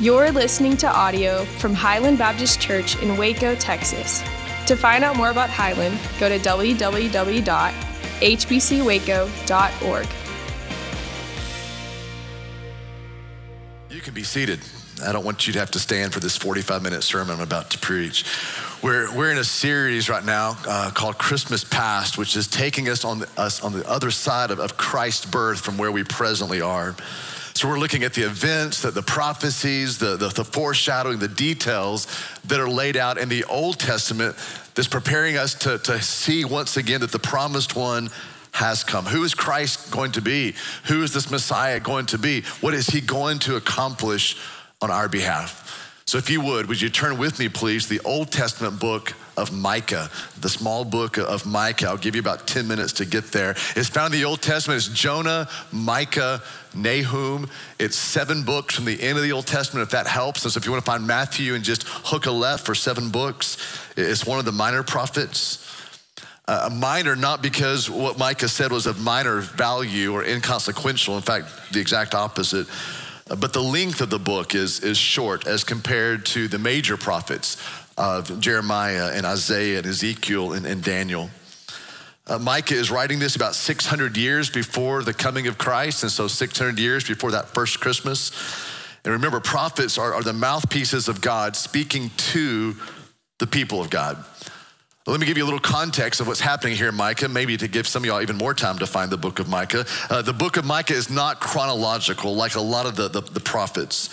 You're listening to audio from Highland Baptist Church in Waco, Texas. To find out more about Highland, go to www.hbcwaco.org. You can be seated. I don't want you to have to stand for this 45 minute sermon I'm about to preach. We're, we're in a series right now uh, called Christmas Past, which is taking us on the, us on the other side of, of Christ's birth from where we presently are. So we're looking at the events, the, the prophecies, the, the, the foreshadowing, the details that are laid out in the Old Testament that's preparing us to, to see once again that the promised one has come. Who is Christ going to be? Who is this Messiah going to be? What is he going to accomplish on our behalf? So, if you would, would you turn with me, please, the Old Testament book of Micah, the small book of Micah. I'll give you about 10 minutes to get there. It's found in the Old Testament. It's Jonah, Micah, Nahum. It's seven books from the end of the Old Testament, if that helps. And so if you want to find Matthew and just hook a left for seven books, it's one of the minor prophets. Uh, minor, not because what Micah said was of minor value or inconsequential. In fact, the exact opposite. But the length of the book is, is short as compared to the major prophets of Jeremiah and Isaiah and Ezekiel and, and Daniel. Uh, Micah is writing this about 600 years before the coming of Christ, and so 600 years before that first Christmas. And remember, prophets are, are the mouthpieces of God speaking to the people of God. Let me give you a little context of what's happening here in Micah, maybe to give some of y'all even more time to find the book of Micah. Uh, the book of Micah is not chronological like a lot of the, the, the prophets.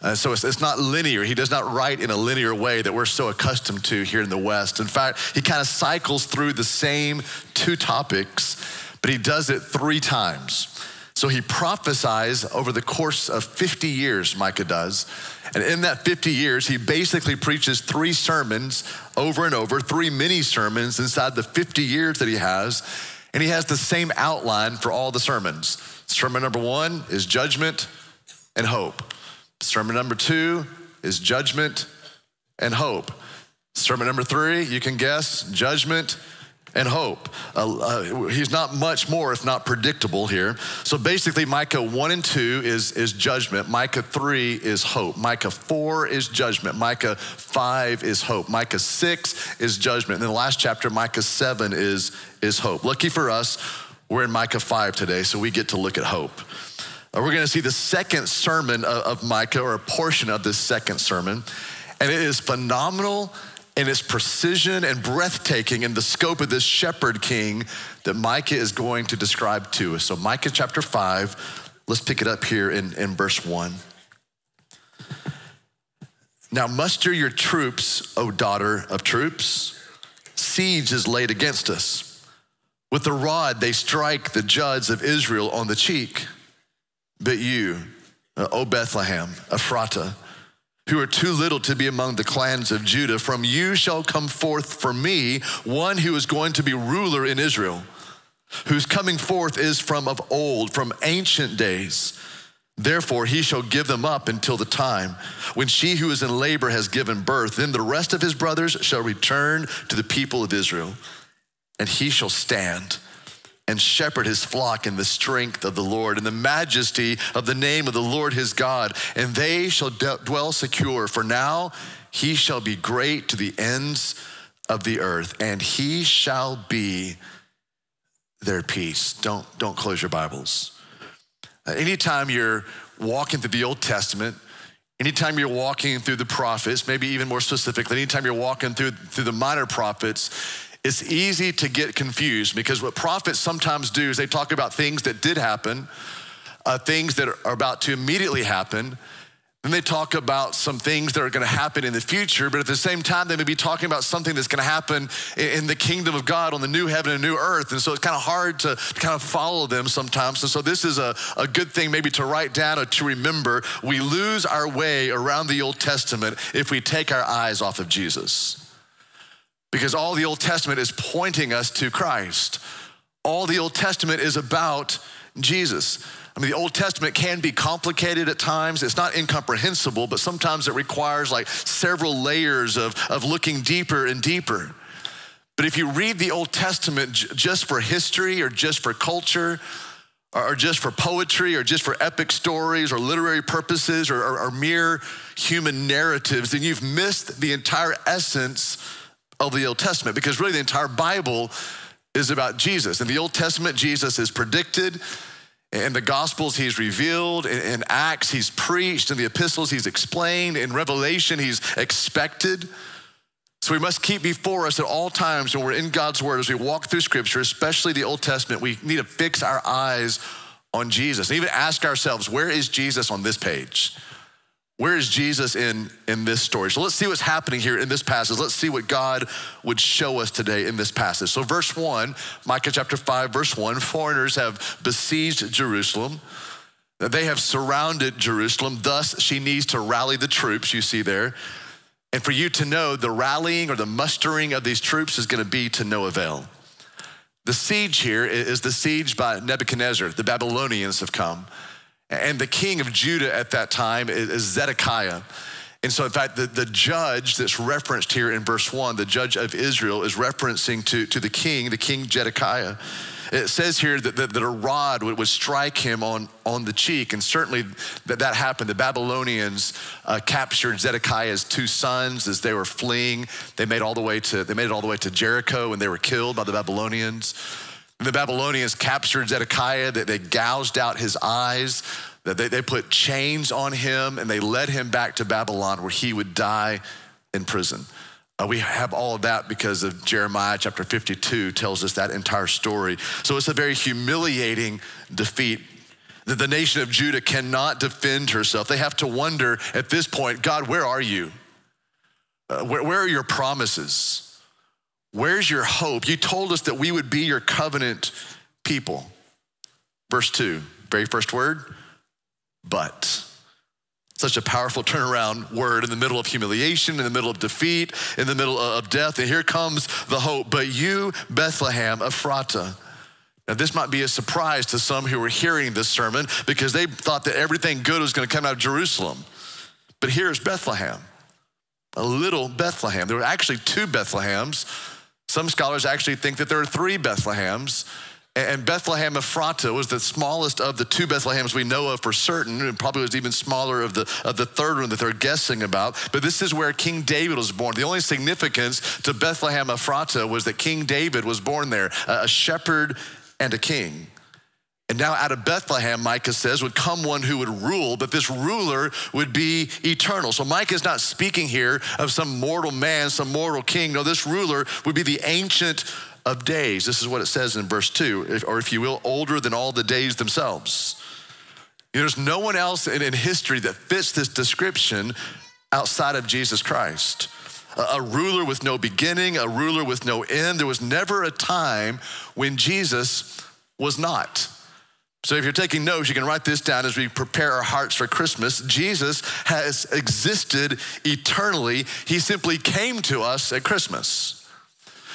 Uh, so it's, it's, not linear. He does not write in a linear way that we're so accustomed to here in the West. In fact, he kind of cycles through the same two topics, but he does it three times. So he prophesies over the course of 50 years, Micah does. And in that 50 years, he basically preaches three sermons over and over, three mini sermons inside the 50 years that he has. And he has the same outline for all the sermons. Sermon number one is judgment and hope. Sermon number two is judgment and hope. Sermon number three, you can guess, judgment and hope. Uh, uh, he's not much more, if not predictable here. So basically, Micah 1 and 2 is, is judgment. Micah 3 is hope. Micah 4 is judgment. Micah 5 is hope. Micah 6 is judgment. And then the last chapter, Micah 7 is, is hope. Lucky for us, we're in Micah 5 today, so we get to look at hope. Uh, we're going to see the second sermon of, of Micah, or a portion of this second sermon, and it is phenomenal in its precision and breathtaking in the scope of this shepherd king that Micah is going to describe to us. So, Micah chapter 5, let's pick it up here in, in verse 1. Now, muster your troops, O daughter of troops. Siege is laid against us. With the rod, they strike the judges of Israel on the cheek. But you, O Bethlehem, Ephratah, who are too little to be among the clans of Judah, from you shall come forth for me one who is going to be ruler in Israel, whose coming forth is from of old, from ancient days. Therefore, he shall give them up until the time when she who is in labor has given birth. Then the rest of his brothers shall return to the people of Israel, and he shall stand and shepherd his flock in the strength of the Lord, in the majesty of the name of the Lord his God, and they shall dwell secure. For now he shall be great to the ends of the earth, and he shall be their peace. Don't, don't close your Bibles. Uh, anytime you're walking through the Old Testament, anytime you're walking through the prophets, maybe even more specifically, anytime you're walking through, through the minor prophets, it's easy to get confused because what prophets sometimes do is they talk about things that did happen, uh, things that are about to immediately happen. Then they talk about some things that are going to happen in the future, but at the same time, they may be talking about something that's going to happen in the kingdom of God on the new heaven and new earth. And so it's kind of hard to kind of follow them sometimes. And so this is a, a good thing maybe to write down or to remember. We lose our way around the Old Testament if we take our eyes off of Jesus because all the Old Testament is pointing us to Christ. All the Old Testament is about Jesus. I mean, the Old Testament can be complicated at times. It's not incomprehensible, but sometimes it requires like several layers of, of looking deeper and deeper. But if you read the Old Testament just for history or just for culture, or just for poetry or just for epic stories or literary purposes or, or, or mere human narratives, then you've missed the entire essence of the Old Testament because really the entire Bible is about Jesus. In the Old Testament, Jesus is predicted. In the Gospels, he's revealed. In Acts, he's preached. In the epistles, he's explained. In Revelation, he's expected. So we must keep before us at all times when we're in God's Word, as we walk through Scripture, especially the Old Testament, we need to fix our eyes on Jesus and even ask ourselves, where is Jesus on this page? Where is Jesus in, in this story? So let's see what's happening here in this passage. Let's see what God would show us today in this passage. So, verse one, Micah chapter 5, verse 1 foreigners have besieged Jerusalem. They have surrounded Jerusalem. Thus, she needs to rally the troops, you see there. And for you to know, the rallying or the mustering of these troops is going to be to no avail. The siege here is the siege by Nebuchadnezzar. The Babylonians have come. And the king of Judah at that time is Zedekiah. And so, in fact, the, the judge that's referenced here in verse one, the judge of Israel, is referencing to, to the king, the king Zedekiah. It says here that, that, that, a rod would, would strike him on, on the cheek, and certainly that, that happened. The Babylonians uh, captured Zedekiah's two sons as they were fleeing. They made all the way to they made it all the way to Jericho, and they were killed by the Babylonians. The Babylonians captured Zedekiah, they, they gouged out his eyes, that they, they put chains on him, and they led him back to Babylon where he would die in prison. Uh, we have all of that because of Jeremiah chapter 52 tells us that entire story. So it's a very humiliating defeat that the nation of Judah cannot defend herself. They have to wonder at this point, God, where are you? Uh, where, where are your promises? Where's your hope? You told us that we would be your covenant people. Verse two, very first word, but. Such a powerful turnaround word in the middle of humiliation, in the middle of defeat, in the middle of death. And here comes the hope. But you, Bethlehem, Ephratah. Now, this might be a surprise to some who were hearing this sermon because they thought that everything good was going to come out of Jerusalem. But here's Bethlehem, a little Bethlehem. There were actually two Bethlehems some scholars actually think that there are three Bethlehems. And Bethlehem Ephratah was the smallest of the two Bethlehems we know of for certain, and probably was even smaller of the, of the third one that they're guessing about. But this is where King David was born. The only significance to Bethlehem Ephratah was that King David was born there, a shepherd and a king. And now out of Bethlehem, Micah says, would come one who would rule, but this ruler would be eternal. So Micah is not speaking here of some mortal man, some mortal king. No, this ruler would be the ancient of days. This is what it says in verse two, or if you will, older than all the days themselves. There's no one else in, in history that fits this description outside of Jesus Christ. A, a ruler with no beginning, a ruler with no end. There was never a time when Jesus was not. So, if you're taking notes, you can write this down as we prepare our hearts for Christmas. Jesus has existed eternally. He simply came to us at Christmas.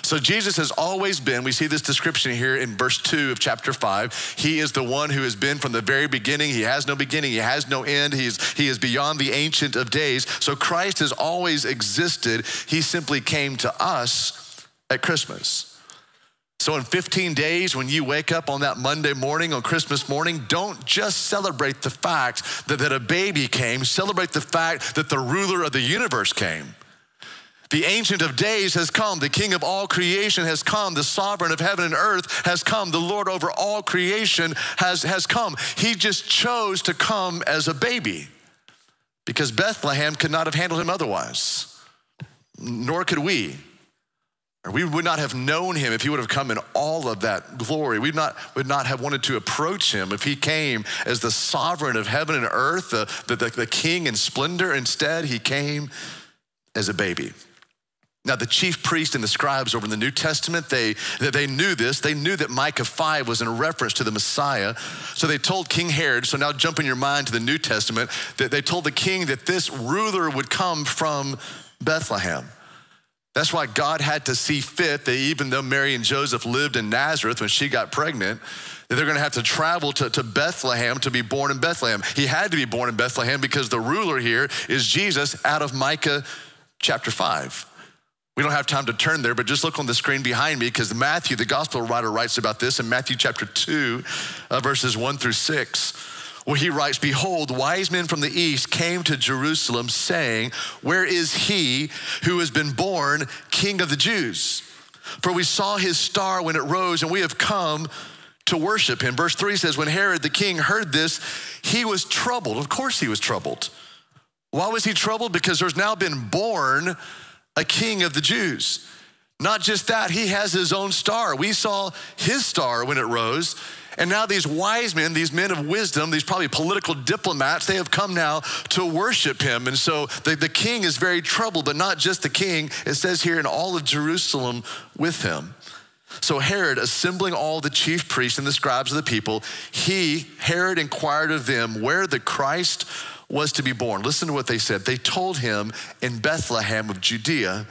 So, Jesus has always been, we see this description here in verse 2 of chapter 5. He is the one who has been from the very beginning. He has no beginning, he has no end. He is, he is beyond the ancient of days. So, Christ has always existed. He simply came to us at Christmas. So, in 15 days, when you wake up on that Monday morning, on Christmas morning, don't just celebrate the fact that, that a baby came, celebrate the fact that the ruler of the universe came. The Ancient of Days has come. The King of all creation has come. The Sovereign of heaven and earth has come. The Lord over all creation has, has come. He just chose to come as a baby because Bethlehem could not have handled him otherwise, nor could we. We would not have known him if he would have come in all of that glory. We not, would not have wanted to approach him if he came as the sovereign of heaven and earth, the, the, the king in splendor. Instead, he came as a baby. Now, the chief priest and the scribes over in the New Testament, they, they knew this. They knew that Micah 5 was in reference to the Messiah. So they told King Herod, so now jump in your mind to the New Testament, that they told the king that this ruler would come from Bethlehem. That's why God had to see fit that even though Mary and Joseph lived in Nazareth when she got pregnant, that they're to have to travel to, to Bethlehem to be born in Bethlehem. He had to be born in Bethlehem because the ruler here is Jesus out of Micah chapter 5. We don't have time to turn there, but just look on the screen behind me because Matthew, the gospel writer, writes about this in Matthew chapter 2, uh, verses 1 through 6, where he writes Behold, wise men from the east came to Jerusalem, saying, Where is he who has been born king of the Jews? For we saw his star when it rose, and we have come to worship him. Verse 3 says, When Herod the king heard this, he was troubled. Of course, he was troubled. Why was he troubled? Because there's now been born a king of the Jews. Not just that, he has his own star. We saw his star when it rose. And now these wise men, these men of wisdom, these probably political diplomats, they have come now to worship him. And so the, the king is very troubled, but not just the king. It says here in all of Jerusalem with him. So Herod, assembling all the chief priests and the scribes of the people, he, Herod, inquired of them where the Christ was to be born. Listen to what they said. They told him in Bethlehem of Judea,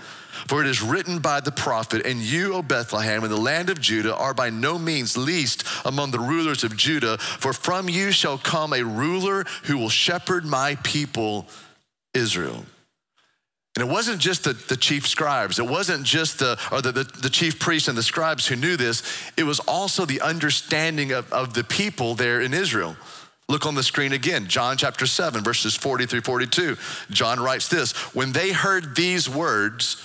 for it is written by the prophet, and you, O Bethlehem, in the land of Judah, are by no means least among the rulers of Judah, for from you shall come a ruler who will shepherd my people, Israel. And it wasn't just the, the chief scribes, it wasn't just the, or the, the, the, chief priests and the scribes who knew this, it was also the understanding of, of the people there in Israel. Look on the screen again, John chapter 7, verses 40 through 42. John writes this When they heard these words,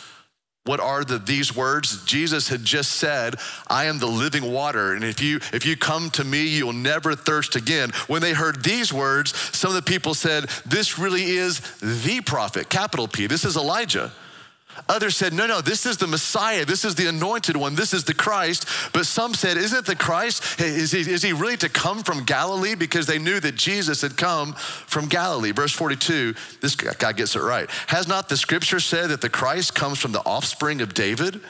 what are the, these words? Jesus had just said, I am the living water. And if you, if you come to me, you'll never thirst again. When they heard these words, some of the people said, This really is the prophet, capital P. This is Elijah. Others said, no, no, this is the Messiah. This is the anointed one. This is the Christ. But some said, isn't the Christ? Is he, is he really to come from Galilee? Because they knew that Jesus had come from Galilee. Verse 42, this guy gets it right. Has not the scripture said that the Christ comes from the offspring of David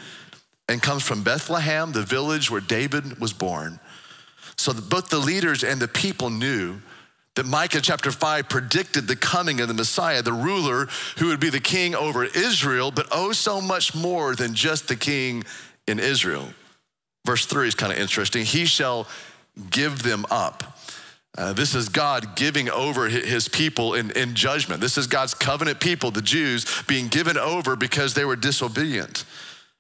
and comes from Bethlehem, the village where David was born? So both the leaders and the people knew that Micah chapter 5 predicted the coming of the Messiah, the ruler who would be the king over Israel, but oh, so much more than just the king in Israel. Verse 3 is kind of interesting. He shall give them up. Uh, this is God giving over his people in, in judgment. This is God's covenant people, the Jews, being given over because they were disobedient.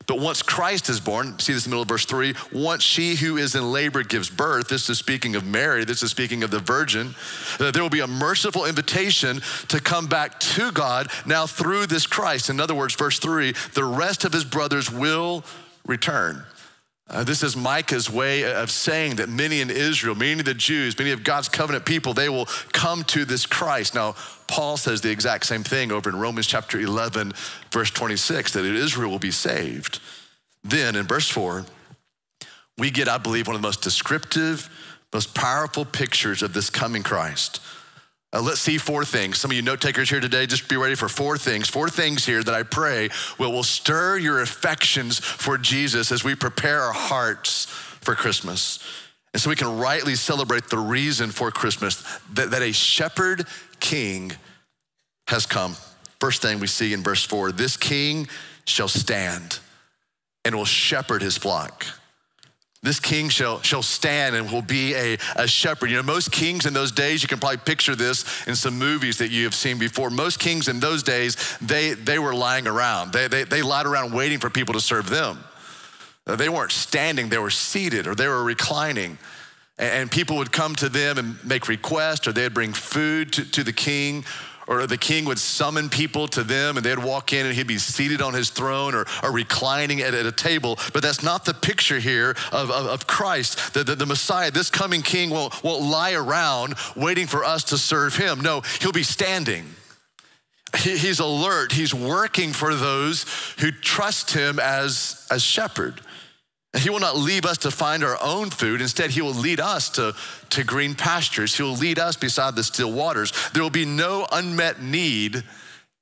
But once Christ is born, see this in the middle of verse three, once she who is in labor gives birth, this is speaking of Mary, this is speaking of the virgin, uh, there will be a merciful invitation to come back to God now through this Christ. In other words, verse three, the rest of his brothers will return. Uh, this is Micah's way of saying that many in Israel, many of the Jews, many of God's covenant people, they will come to this Christ. Now, Paul says the exact same thing over in Romans chapter 11, verse 26, that Israel will be saved. Then in verse 4, we get, I believe, one of the most descriptive, most powerful pictures of this coming Christ. Uh, let's see four things. Some of you note takers here today, just be ready for four things. Four things here that I pray will, will stir your affections for Jesus as we prepare our hearts for Christmas. And so we can rightly celebrate the reason for Christmas that, that a shepherd king has come. First thing we see in verse four this king shall stand and will shepherd his flock. This king shall, shall stand and will be a, a shepherd. You know, most kings in those days, you can probably picture this in some movies that you have seen before. Most kings in those days, they, they were lying around. They, they, they lied around waiting for people to serve them. Uh, they weren't standing, they were seated or they were reclining and people would come to them and make requests, or they'd bring food to, to, the king, or the king would summon people to them and they'd walk in and he'd be seated on his throne or, or reclining at, at, a table. But that's not the picture here of, of, of Christ. The, the, the, Messiah, this coming king, won't, won't lie around waiting for us to serve him. No, he'll be standing. He, he's alert. He's working for those who trust him as, as shepherd. He will not leave us to find our own food. Instead, He will lead us to, to green pastures. He will lead us beside the still waters. There will be no unmet need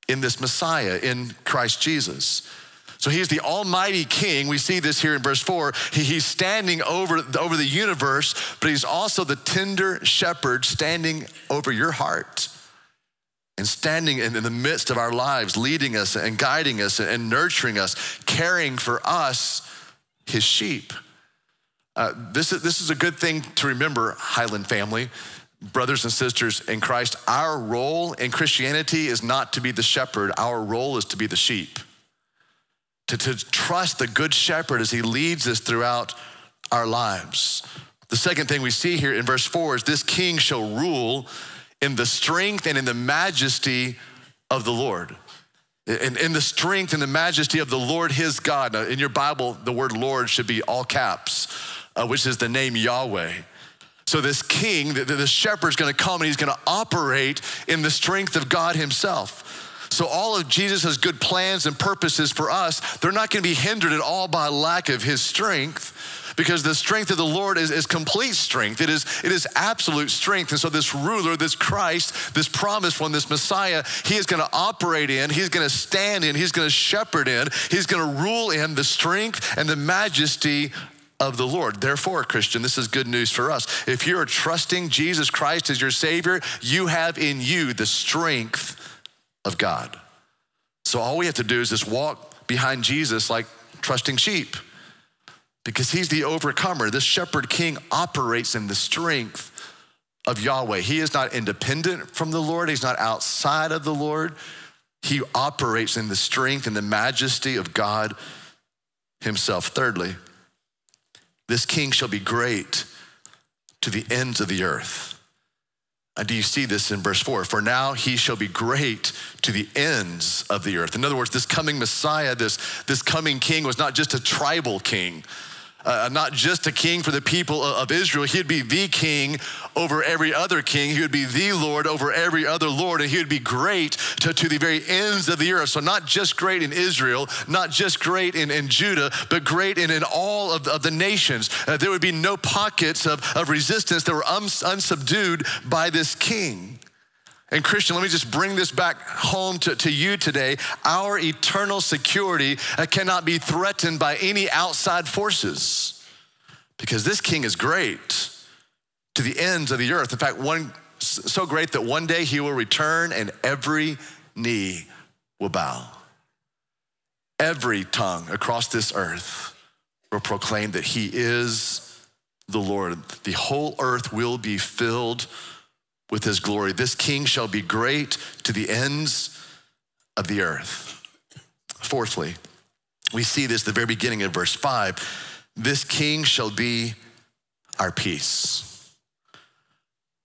in this Messiah, in Christ Jesus. So he's the almighty king. We see this here in verse four. He, he's standing over, over the universe, but he's also the tender shepherd standing over your heart and standing in, in the midst of our lives, leading us and guiding us and nurturing us, caring for us his sheep. Uh, this, is, this is a good thing to remember, Highland family, brothers and sisters in Christ. Our role in Christianity is not to be the shepherd, our role is to be the sheep. to, to trust the good shepherd as he leads us throughout our lives. The second thing we see here in verse four is this king shall rule in the strength and in the majesty of the Lord. In, in the strength and the majesty of the Lord his God. Now, in your Bible, the word Lord should be all caps, uh, which is the name Yahweh. So, this king, the, the shepherd, is going to come and he's to operate in the strength of God himself. So, all of Jesus' good plans and purposes for us, they're not to be hindered at all by lack of his strength because the strength of the Lord is, is complete strength. It is, it is absolute strength. And so, this ruler, this Christ, this promised one, this Messiah, he is going to operate in, he's going to stand in, he's going to shepherd in, he's going to rule in the strength and the majesty of the Lord. Therefore, Christian, this is good news for us. If you are trusting Jesus Christ as your Savior, you have in you the strength of God. So all we have to do is just walk behind Jesus like trusting sheep because he's the overcomer. This shepherd king operates in the strength of Yahweh. He is not independent from the Lord, he's not outside of the Lord. He operates in the strength and the majesty of God himself. Thirdly, this king shall be great to the ends of the earth. And do you see this in verse four? For now he shall be great to the ends of the earth. In other words, this coming Messiah, this, this coming king was not just a tribal king uh, not just a king for the people of Israel, he'd be the king over every other king. He would be the Lord over every other Lord, and he would be great to, to the very ends of the earth. So, not just great in Israel, not just great in, in Judah, but great in, in all of the, of the nations. Uh, there would be no pockets of, of resistance that were unsubdued by this king. And Christian, let me just bring this back home to, to you today. Our eternal security uh, cannot be threatened by any outside forces because this king is great to the ends of the earth. In fact, one so great that one day he will return and every knee will bow. Every tongue across this earth will proclaim that he is the Lord. The whole earth will be filled with his glory. This king shall be great to the ends of the earth. Fourthly, we see this the very beginning of verse five. This king shall be our peace.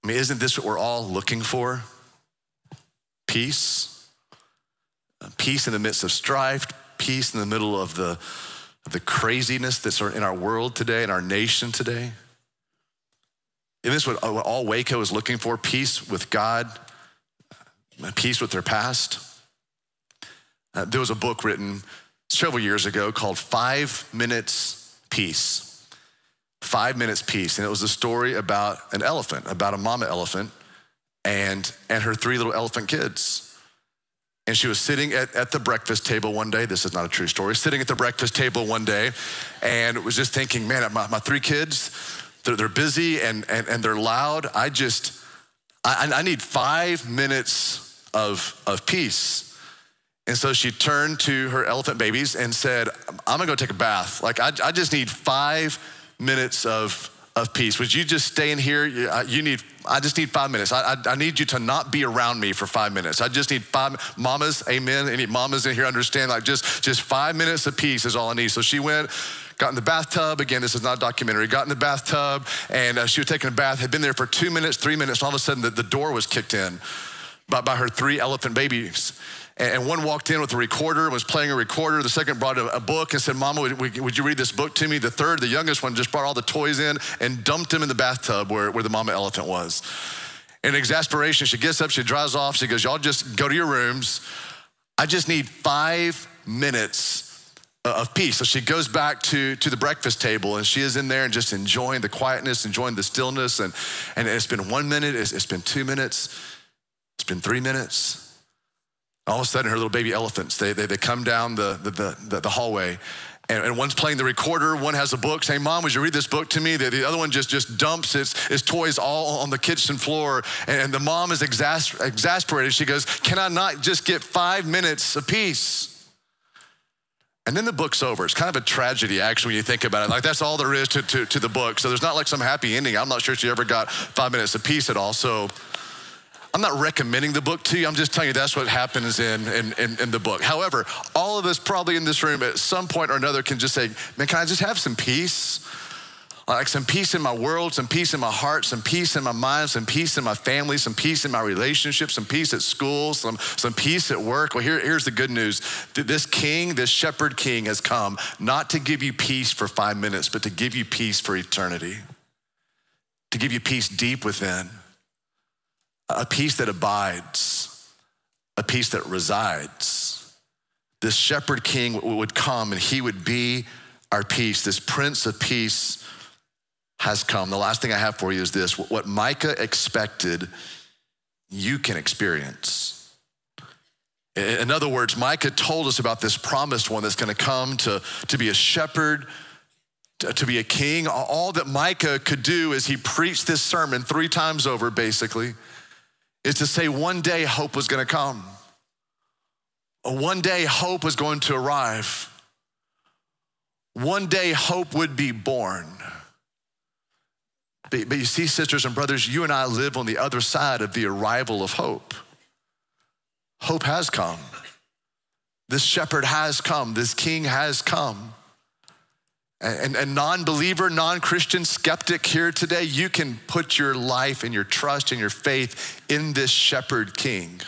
I mean, isn't this what we're all looking for? Peace. Uh, peace in the midst of strife, peace in the middle of the, of the craziness that's in our world today, in our nation today. Isn't this what, all Waco is looking for? Peace with God, peace with their past. Uh, there was a book written several years ago called Five Minutes Peace. Five Minutes Peace. And it was a story about an elephant, about a mama elephant and, and her three little elephant kids. And she was sitting at, at the breakfast table one day. This is not a true story. Sitting at the breakfast table one day and was just thinking, man, my, my three kids, they're, they're busy and, and, and they're loud. I just, I, I need five minutes of, of peace. And so she turned to her elephant babies and said, I'm gonna go take a bath. Like, I, I just need five minutes of, of peace. Would you just stay in here? You need, I just need five minutes. I, I, I, need you to not be around me for five minutes. I just need five, mamas, amen. Any mamas in here understand, like just, just five minutes of peace is all I need. So she went, got in the bathtub. Again, this is not a documentary. Got in the bathtub and uh, she was taking a bath, had been there for two minutes, three minutes. and All of a sudden, the, the door was kicked in by, by her three elephant babies. And one walked in with a recorder, was playing a recorder. The second brought a, a book and said, Mama, would, would, you read this book to me? The third, the youngest one, just brought all the toys in and dumped them in the bathtub where, where the mama elephant was. In exasperation, she gets up, she drives off, she goes, Y'all just go to your rooms. I just need five minutes Uh, of peace. So she goes back to, to the breakfast table and she is in there and just enjoying the quietness, enjoying the stillness. And, and it's been one minute, it's, it's been two minutes, it's been three minutes. All of a sudden, her little baby elephants, they, they, they come down the, the, the, the hallway and, and, one's playing the recorder, one has a book saying, Mom, would you read this book to me? The, the other one just, just dumps its, its toys all on the kitchen floor. And, and the mom is exas- exasperated. She goes, Can I not just get five minutes of peace? And then the book's over. It's kind of a tragedy, actually, when you think about it. Like, that's all there is to, to, to the book. So there's not like some happy ending. I'm not sure she ever got five minutes of peace at all. So I'm not recommending the book to you. I'm just telling you that's what happens in, in, in, in, the book. However, all of us probably in this room at some point or another can just say, man, can I just have some peace? Uh, like some peace in my world, some peace in my heart, some peace in my mind, some peace in my family, some peace in my relationships, some peace at school, some, some peace at work. Well, here, here's the good news. This king, this shepherd king has come not to give you peace for five minutes, but to give you peace for eternity, to give you peace deep within, a peace that abides, a peace that resides. This shepherd king would come and he would be our peace, this prince of peace has come. The last thing I have for you is this what Micah expected, you can experience. In other words, Micah told us about this promised one that's going to come to, to be a shepherd, to, to be a king. All that Micah could do is he preached this sermon three times over, basically, is to say one day hope was going to come. One day hope was going to arrive. One day hope would be born. But, but you see, sisters and brothers, you and I live on the other side of the arrival of hope. Hope has come. This shepherd has come. This king has come. And, and non believer, non Christian skeptic here today, you can put your life and your trust and your faith in this shepherd king.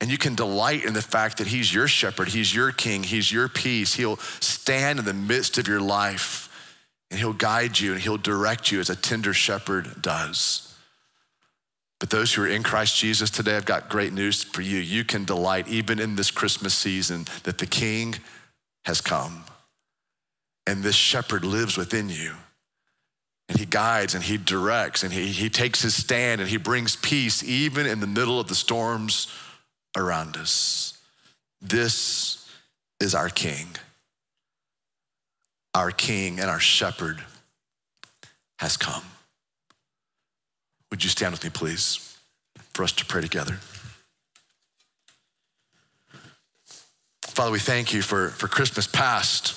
And you can delight in the fact that he's your shepherd, he's your king, he's your peace. He'll stand in the midst of your life and he'll guide you and he'll direct you as a tender shepherd does. But those who are in Christ Jesus today, I've got great news for you. You can delight even in this Christmas season that the King has come and this shepherd lives within you. And he guides and he directs and he, he takes his stand and he brings peace even in the middle of the storms around us. This is our King our King and our Shepherd has come. Would you stand with me, please, for us to pray together? Father, we thank you for, for Christmas past,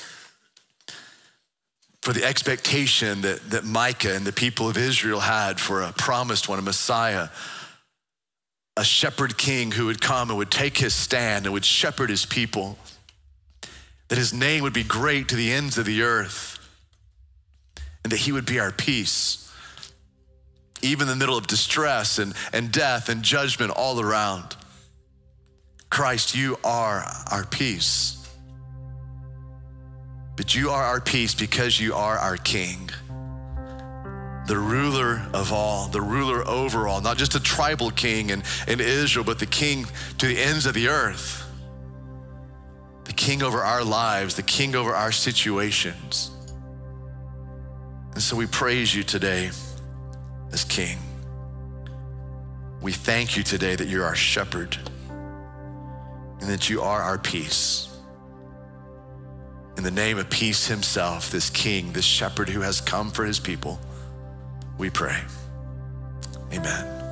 for the expectation that, that Micah and the people of Israel had for a promised one, a Messiah, a shepherd king who would come and would take his stand and would shepherd his people that his name would be great to the ends of the earth, and that he would be our peace, even in the middle of distress and, and death and judgment all around. Christ, you are our peace. But you are our peace because you are our King, the ruler of all, the ruler over all, not just a tribal king in, in Israel, but the king to the ends of the earth king over our lives, the king over our situations. And so we praise you today as king. We thank you today that you're our shepherd and that you are our peace. In the name of peace himself, this king, this shepherd who has come for his people, we pray. Amen.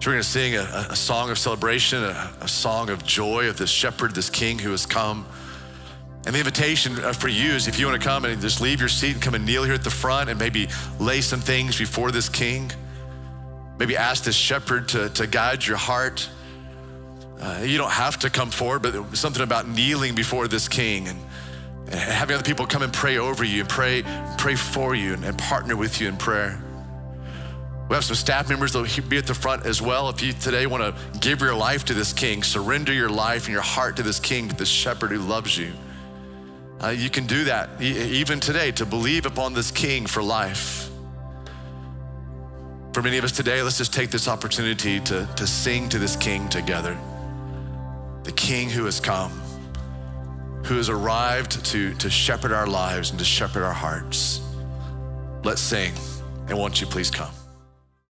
So we're going to sing a, a, song of celebration, a, a song of joy of this shepherd, this king who has come. And the invitation uh, for you is if you want to come and just leave your seat and come and kneel here at the front and maybe lay some things before this king. Maybe ask this shepherd to, to guide your heart. Uh, you don't have to come forward, but something about kneeling before this king and, and having other people come and pray over you and pray, pray for you and, and partner with you in prayer. We have some staff members that will be at the front as well. If you today want to give your life to this king, surrender your life and your heart to this king, to this shepherd who loves you, uh, you can do that even today to believe upon this king for life. For many of us today, let's just take this opportunity to, to sing to this king together. The king who has come, who has arrived to, to shepherd our lives and to shepherd our hearts. Let's sing, and won't you please come?